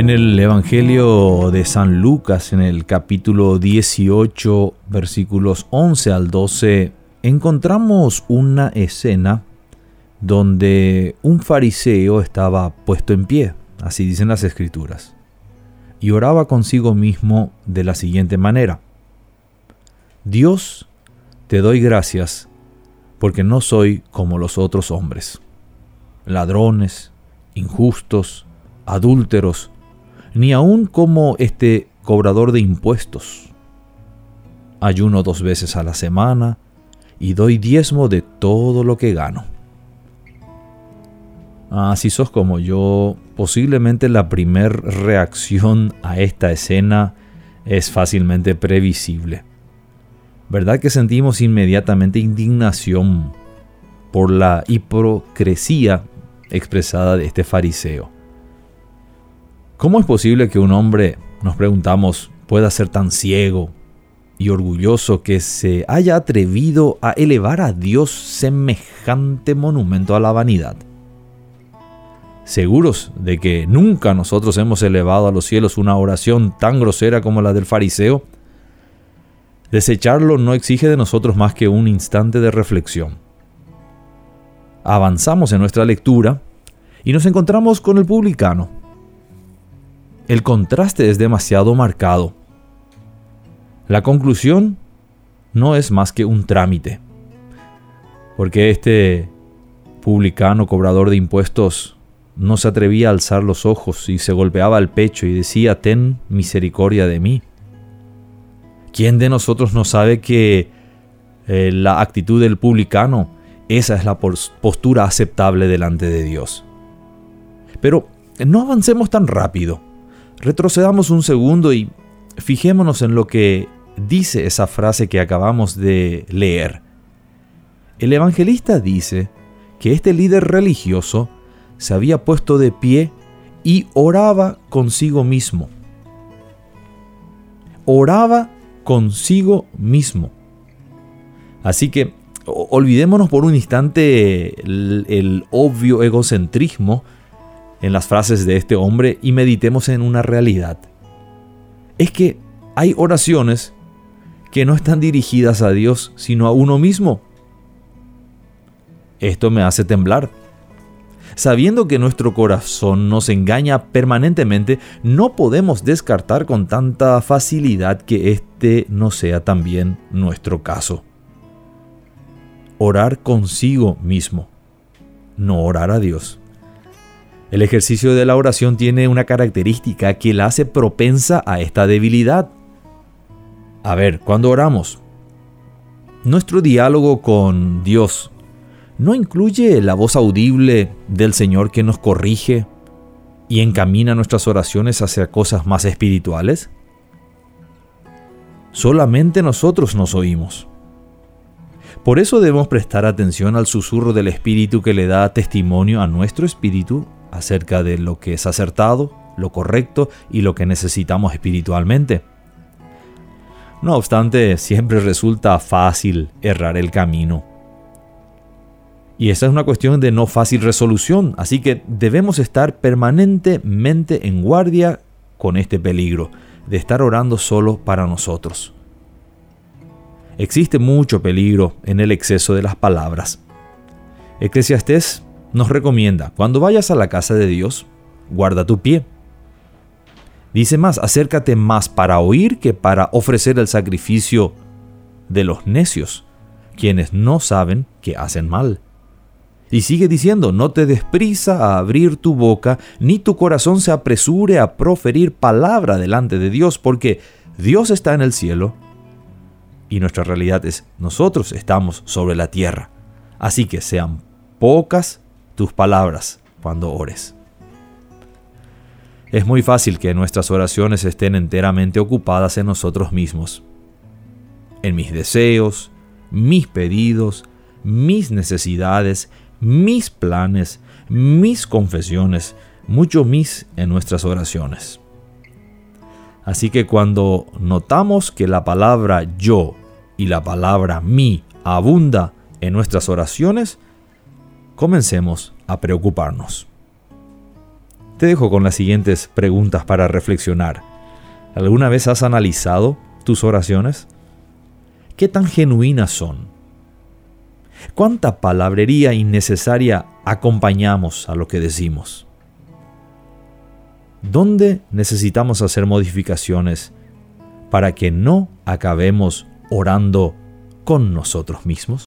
En el Evangelio de San Lucas, en el capítulo 18, versículos 11 al 12, encontramos una escena donde un fariseo estaba puesto en pie, así dicen las escrituras, y oraba consigo mismo de la siguiente manera. Dios, te doy gracias porque no soy como los otros hombres, ladrones, injustos, adúlteros, ni aun como este cobrador de impuestos. Ayuno dos veces a la semana y doy diezmo de todo lo que gano. Ah, si sos como yo, posiblemente la primer reacción a esta escena es fácilmente previsible. ¿Verdad que sentimos inmediatamente indignación por la hipocresía expresada de este fariseo? ¿Cómo es posible que un hombre, nos preguntamos, pueda ser tan ciego y orgulloso que se haya atrevido a elevar a Dios semejante monumento a la vanidad? Seguros de que nunca nosotros hemos elevado a los cielos una oración tan grosera como la del fariseo, desecharlo no exige de nosotros más que un instante de reflexión. Avanzamos en nuestra lectura y nos encontramos con el publicano, el contraste es demasiado marcado. La conclusión no es más que un trámite. Porque este publicano cobrador de impuestos no se atrevía a alzar los ojos y se golpeaba el pecho y decía, ten misericordia de mí. ¿Quién de nosotros no sabe que eh, la actitud del publicano, esa es la postura aceptable delante de Dios? Pero no avancemos tan rápido. Retrocedamos un segundo y fijémonos en lo que dice esa frase que acabamos de leer. El evangelista dice que este líder religioso se había puesto de pie y oraba consigo mismo. Oraba consigo mismo. Así que olvidémonos por un instante el, obvio egocentrismo en las frases de este hombre y meditemos en una realidad. Es que hay oraciones que no están dirigidas a Dios, sino a uno mismo. Esto me hace temblar. Sabiendo que nuestro corazón nos engaña permanentemente, no podemos descartar con tanta facilidad que este no sea también nuestro caso. Orar consigo mismo, no orar a Dios. El ejercicio de la oración tiene una característica que la hace propensa a esta debilidad. A ver, cuando oramos, nuestro diálogo con Dios no incluye la voz audible del Señor que nos corrige y encamina nuestras oraciones hacia cosas más espirituales. Solamente nosotros nos oímos. Por eso debemos prestar atención al susurro del Espíritu que le da testimonio a nuestro espíritu acerca de lo que es acertado, lo correcto y lo que necesitamos espiritualmente. No obstante, siempre resulta fácil errar el camino. Y esa es una cuestión de no fácil resolución, así que debemos estar permanentemente en guardia con este peligro de estar orando solo para nosotros. Existe mucho peligro en el exceso de las palabras. Eclesiastés nos recomienda, cuando vayas a la casa de Dios, guarda tu pie. Dice más, acércate más para oír que para ofrecer el sacrificio de los necios, quienes no saben que hacen mal. Y sigue diciendo, no te desprisa a abrir tu boca, ni tu corazón se apresure a proferir palabra delante de Dios, porque Dios está en el cielo y nuestra realidad es nosotros estamos sobre la tierra. Así que sean pocas tus palabras cuando ores. Es muy fácil que nuestras oraciones estén enteramente ocupadas en nosotros mismos, en mis deseos, mis pedidos, mis necesidades, mis planes, mis confesiones, mucho mis en nuestras oraciones. Así que cuando notamos que la palabra yo y la palabra mi abunda en nuestras oraciones, comencemos a preocuparnos. Te dejo con las siguientes preguntas para reflexionar. ¿Alguna vez has analizado tus oraciones? ¿Qué tan genuinas son? ¿Cuánta palabrería innecesaria acompañamos a lo que decimos? ¿Dónde necesitamos hacer modificaciones para que no acabemos orando con nosotros mismos?